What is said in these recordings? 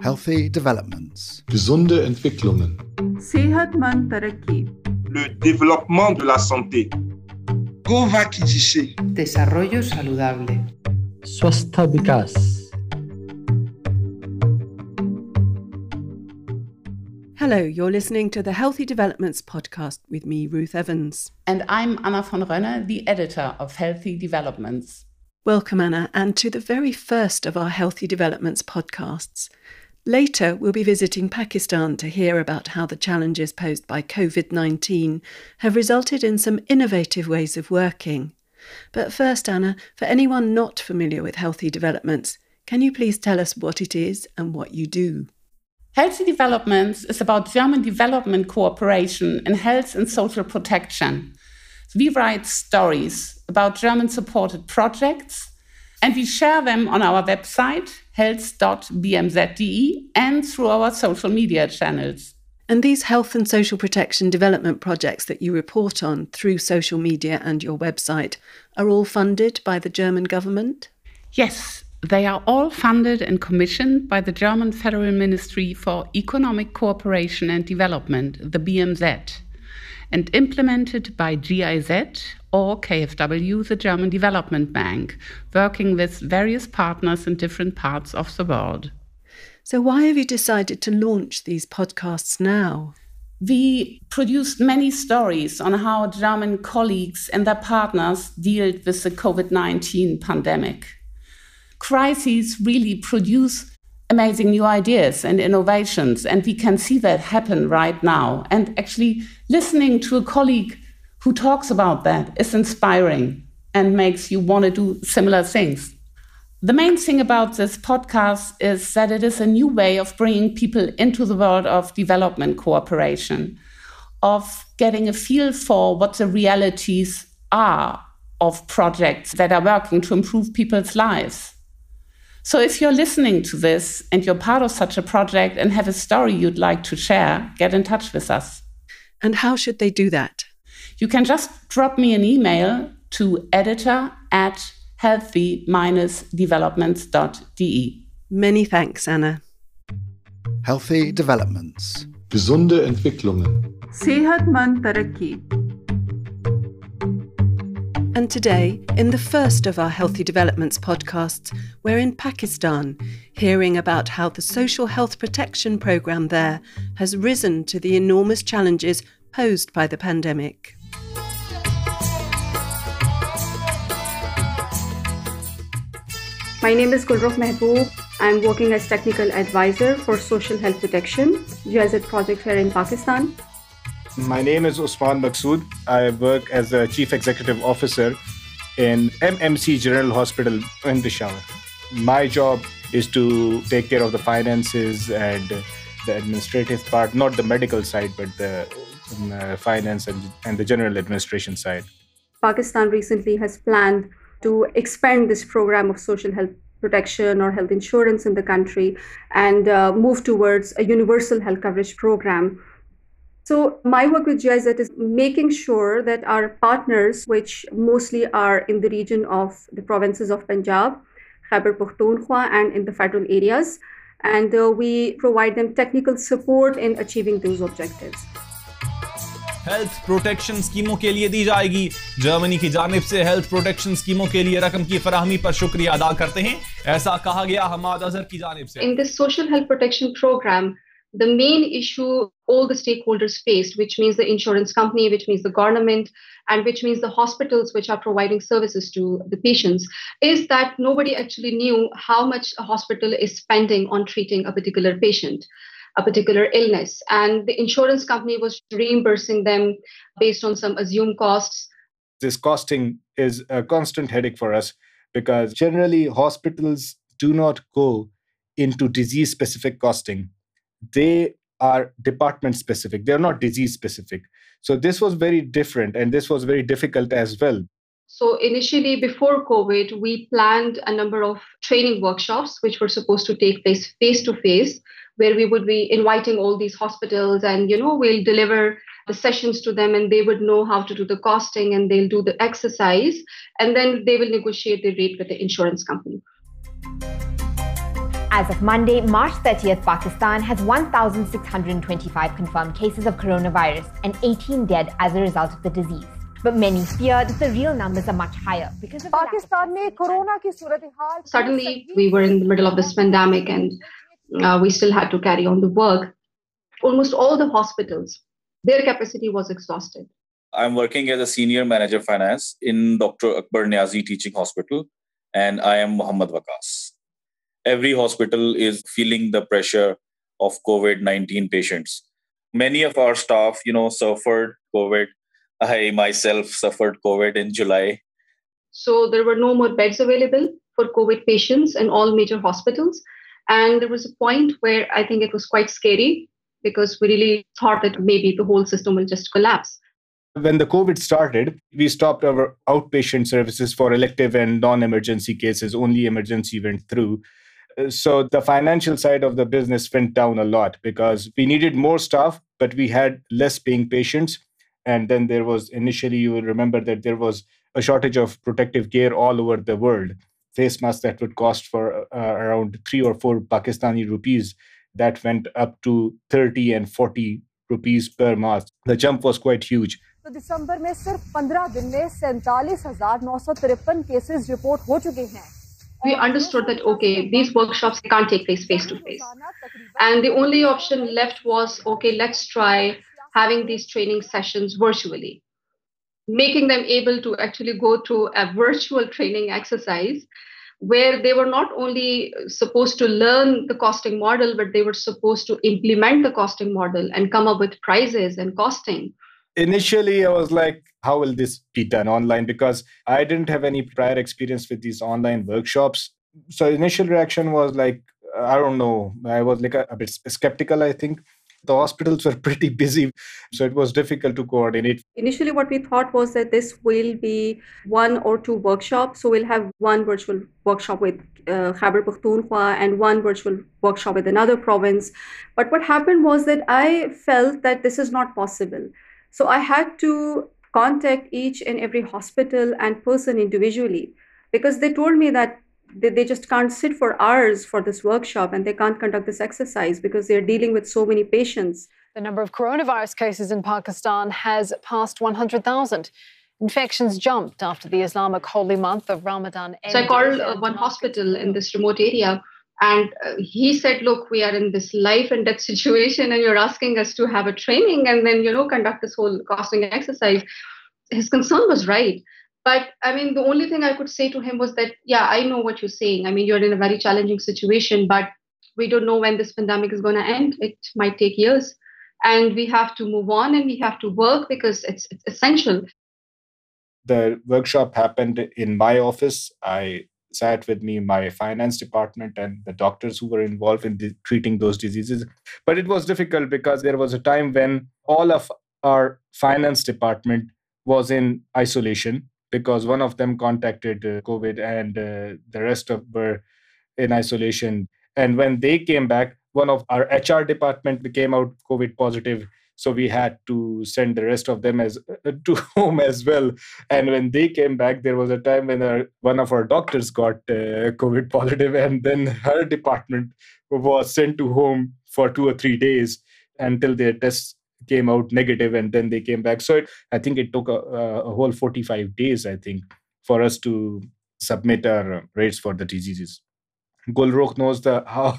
Healthy Developments. Gesunde Entwicklungen. Sehatman Taraki. Le développement de la santé. Govakijishe. Desarrollo saludable. Swastabikas. Hello, you're listening to the Healthy Developments podcast with me, Ruth Evans. And I'm Anna von Rönne, the editor of Healthy Developments. Welcome, Anna, and to the very first of our Healthy Developments podcasts. Later, we'll be visiting Pakistan to hear about how the challenges posed by COVID 19 have resulted in some innovative ways of working. But first, Anna, for anyone not familiar with Healthy Developments, can you please tell us what it is and what you do? Healthy Developments is about German development cooperation in health and social protection. We write stories about German supported projects and we share them on our website, health.bmz.de, and through our social media channels. And these health and social protection development projects that you report on through social media and your website are all funded by the German government? Yes, they are all funded and commissioned by the German Federal Ministry for Economic Cooperation and Development, the BMZ, and implemented by GIZ or KfW, the German Development Bank, working with various partners in different parts of the world. So, why have you decided to launch these podcasts now? We produced many stories on how German colleagues and their partners dealt with the COVID 19 pandemic crises really produce amazing new ideas and innovations. And we can see that happen right now. And actually, listening to a colleague who talks about that is inspiring and makes you want to do similar things. The main thing about this podcast is that it is a new way of bringing people into the world of development cooperation, of getting a feel for what the realities are of projects that are working to improve people's lives. So if you're listening to this and you're part of such a project and have a story you'd like to share, get in touch with us. And how should they do that? You can just drop me an email to editor at healthy-developments.de. Many thanks, Anna. Healthy Developments. Gesunde Entwicklungen. Sehat man and today, in the first of our Healthy Developments podcasts, we're in Pakistan, hearing about how the social health protection programme there has risen to the enormous challenges posed by the pandemic. My name is Gulrukh Mehboob. I'm working as technical advisor for social health protection, GIZ project here in Pakistan. My name is Usman Maksood. I work as a Chief Executive Officer in MMC General Hospital in Peshawar. My job is to take care of the finances and the administrative part, not the medical side, but the um, finance and, and the general administration side. Pakistan recently has planned to expand this program of social health protection or health insurance in the country and uh, move towards a universal health coverage program so, my work with GIZ is making sure that our partners, which mostly are in the region of the provinces of Punjab, Khyber Pakhtunkhwa, and in the federal areas, and uh, we provide them technical support in achieving those objectives. Health protection स्कीमों के लिए दी जाएगी Germany की जानब से health protection स्कीमों के लिए रकम की फराहमी पर शुक्रिया अदा करते हैं ऐसा कहा गया हमाद अजहर की जानब से in this social health protection program the main issue all the stakeholders faced, which means the insurance company, which means the government, and which means the hospitals which are providing services to the patients, is that nobody actually knew how much a hospital is spending on treating a particular patient. A particular illness, and the insurance company was reimbursing them based on some assumed costs. This costing is a constant headache for us because generally hospitals do not go into disease specific costing they are department specific. They're not disease specific. So this was very different and this was very difficult as well. So initially before covid we planned a number of training workshops which were supposed to take place face to face where we would be inviting all these hospitals and you know we'll deliver the sessions to them and they would know how to do the costing and they'll do the exercise and then they will negotiate the rate with the insurance company as of Monday, March 30th, Pakistan has 1,625 confirmed cases of coronavirus and 18 dead as a result of the disease. But many fear that the real numbers are much higher because of Pakistan corona ki surat hai. Suddenly, we were in the middle of this pandemic and uh, we still had to carry on the work. Almost all the hospitals, their capacity was exhausted. I'm working as a senior manager finance in Dr. Akbar Niazi Teaching Hospital, and I am Muhammad Vakas. Every hospital is feeling the pressure of COVID 19 patients. Many of our staff, you know, suffered COVID. I myself suffered COVID in July. So there were no more beds available for COVID patients in all major hospitals. And there was a point where I think it was quite scary because we really thought that maybe the whole system will just collapse. When the COVID started, we stopped our outpatient services for elective and non emergency cases. Only emergency went through Uh, so the financial side of the business went down a lot because we needed more staff, but we had less paying patients. And then there was initially, you will remember that there was a shortage of protective gear all over the world. Face masks that would cost for uh, around three or four Pakistani rupees that went up to 30 and 40 rupees per mask. The jump was quite huge. तो दिसंबर में सिर्फ 15 दिन में सैंतालीस हजार नौ सौ तिरपन cases report हो चुके हैं We understood that okay, these workshops can't take place face to face, and the only option left was okay, let's try having these training sessions virtually, making them able to actually go through a virtual training exercise where they were not only supposed to learn the costing model, but they were supposed to implement the costing model and come up with prices and costing. Initially, I was like, how will this be done online? Because I didn't have any prior experience with these online workshops. So, initial reaction was like, I don't know. I was like a, a bit skeptical, I think the hospitals were pretty busy so it was difficult to coordinate initially what we thought was that this will be one or two workshops so we'll have one virtual workshop with uh, Khyber Pakhtunkhwa and one virtual workshop with another province but what happened was that i felt that this is not possible so I had to contact each and every hospital and person individually because they told me that they, they just can't sit for hours for this workshop and they can't conduct this exercise because they're dealing with so many patients. The number of coronavirus cases in Pakistan has passed 100,000. Infections jumped after the Islamic holy month of Ramadan. Ended. So I called uh, one hospital in this remote area and uh, he said look we are in this life and death situation and you're asking us to have a training and then you know conduct this whole costing exercise. His concern was right. But i mean the only thing i could say to him was that yeah i know what you're saying. I mean you're in a very challenging situation but we don't know when this pandemic is going to end. It might take years. And we have to move on and we have to work because it's, it's essential. The workshop happened in my office. I sat with me my finance department and the doctors who were involved in treating those diseases. But it was difficult because there was a time when all of our finance department was in isolation because one of them contacted uh, covid and uh, the rest of were in isolation. And when they came back one of our hr department became out covid positive so we had to send the rest of them as uh, to home as well. And when they came back there was a time when our, one of our doctors got uh, covid positive and then her department was sent to home for two or three days until their tests came out negative and then they came back. So it, i think it took a, a whole 45 days i think for us to submit our rates for the diseases Gulrukh knows the how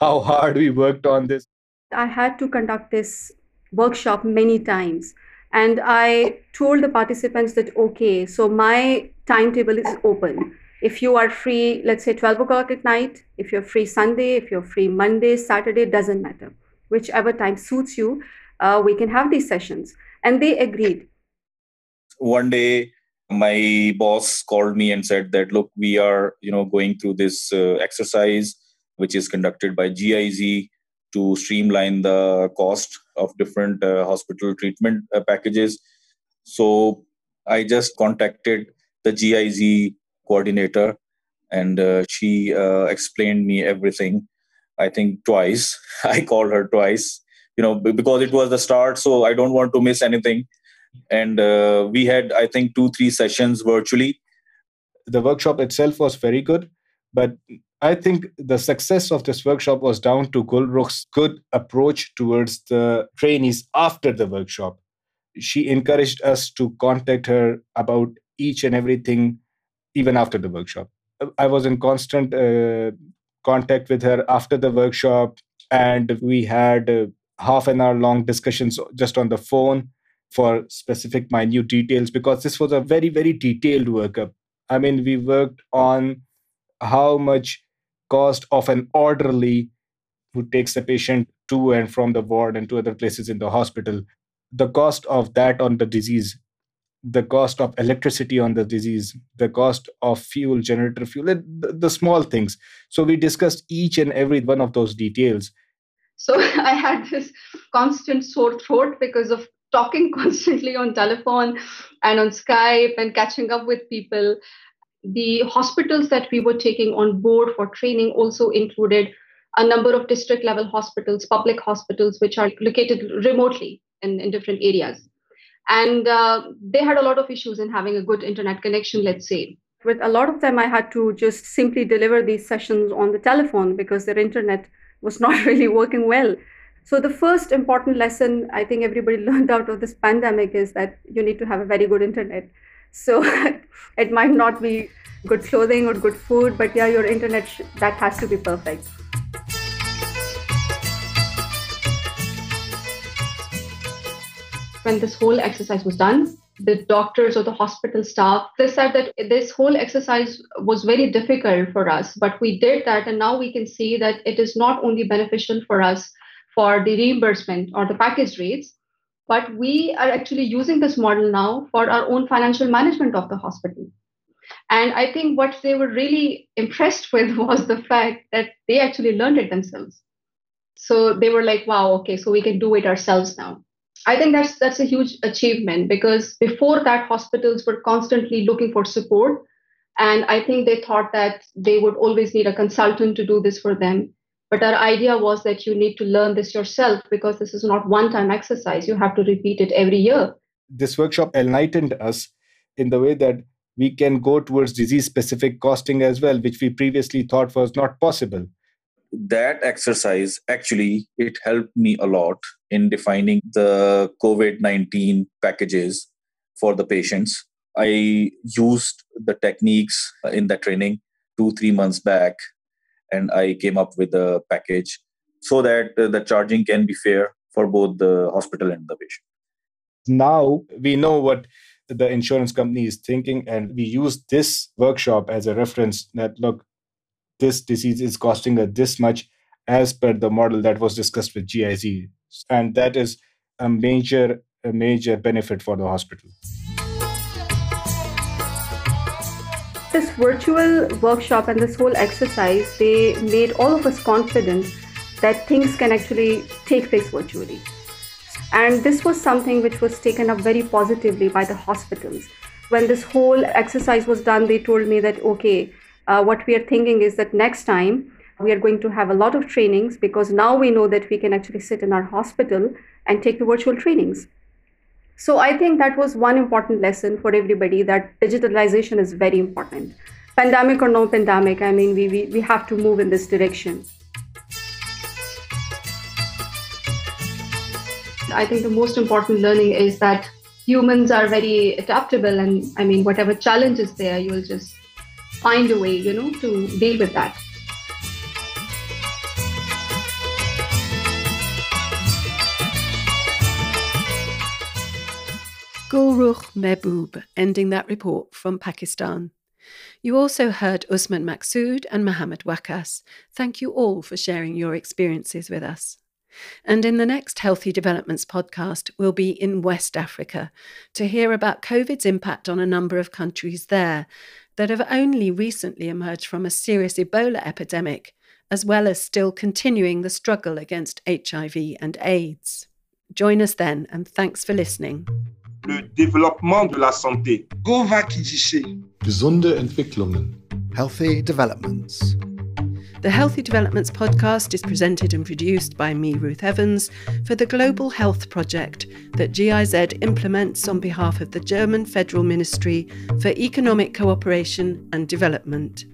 how hard we worked on this. I had to conduct this workshop many times. And i told the participants that okay so my timetable is open. If you are free let's say 12 o'clock at night if you're free sunday if you're free monday saturday doesn't matter. Whichever time suits you uh, we can have these sessions. And they agreed. One day my boss called me and said that look we are you know going through this uh, exercise which is conducted by giz to streamline the cost of different uh, hospital treatment uh, packages. So I just contacted the GIZ coordinator and uh, she uh, explained me everything. I think twice. I called her twice, you know, because it was the start. So I don't want to miss anything. And uh, we had, I think, two, three sessions virtually. The workshop itself was very good, but I think the success of this workshop was down to Gulrukh's good approach towards the trainees after the workshop. She encouraged us to contact her about each and everything even after the workshop. I was in constant uh, contact with her after the workshop, and we had uh, half an hour long discussions just on the phone for specific minute details because this was a very, very detailed workup. I mean, we worked on how much cost of an orderly who takes the patient to and from the ward and to other places in the hospital. The cost of that on the disease the cost of electricity on the disease the cost of fuel generator fuel the, the small things. So we discussed each and every one of those details. So i had this constant sore throat because of talking constantly on telephone and on skype and catching up with people the hospitals that we were taking on board for training also included a number of district level hospitals, public hospitals, which are located remotely in, in different areas. And uh, they had a lot of issues in having a good internet connection, let's say. With a lot of them, I had to just simply deliver these sessions on the telephone because their internet was not really working well. So, the first important lesson I think everybody learned out of this pandemic is that you need to have a very good internet. So it might not be good clothing or good food, but yeah, your internet sh- that has to be perfect. When this whole exercise was done, the doctors or the hospital staff they said that this whole exercise was very difficult for us but we did that and now we can see that it is not only beneficial for us for the reimbursement or the package rates but we are actually using this model now for our own financial management of the hospital. And I think what they were really impressed with was the fact that they actually learned it themselves. So they were like, wow, okay, so we can do it ourselves now. I think that's that's a huge achievement because before that, hospitals were constantly looking for support. And I think they thought that they would always need a consultant to do this for them. But our idea was that you need to learn this yourself because this is not one time exercise. You have to repeat it every year. This workshop enlightened us in the way that we can go towards disease specific costing as well, which we previously thought was not possible. That exercise actually it helped me a lot in defining the COVID 19 packages for the patients. I used the techniques in the training two, three months back and I came up with a package so that uh, the charging can be fair for both the hospital and the patient. Now we know what the insurance company is thinking, and we use this workshop as a reference that look, this disease is costing us this much as per the model that was discussed with GIZ, and that is a major a major benefit for the hospital. This virtual workshop and this whole exercise, they made all of us confident that things can actually take place virtually. And this was something which was taken up very positively by the hospitals. When this whole exercise was done, they told me that, okay, uh, what we are thinking is that next time we are going to have a lot of trainings because now we know that we can actually sit in our hospital and take the virtual trainings. So I think that was one important lesson for everybody that digitalization is very important. Pandemic or no pandemic, I mean, we, we, we have to move in this direction. I think the most important learning is that humans are very adaptable and I mean, whatever challenge is there, you'll just find a way, you know, to deal with that. Gulrukh Mehboob ending that report from Pakistan. You also heard Usman Maksood and Mohammed Wakas. Thank you all for sharing your experiences with us. And in the next Healthy Developments podcast, we'll be in West Africa to hear about COVID's impact on a number of countries there that have only recently emerged from a serious Ebola epidemic, as well as still continuing the struggle against HIV and AIDS. Join us then, and thanks for listening. Le développement de la santé. Gesunde Entwicklungen. Healthy developments. The Healthy Developments podcast is presented and produced by me, Ruth Evans, for the Global Health Project that GIZ implements on behalf of the German Federal Ministry for Economic Cooperation and Development.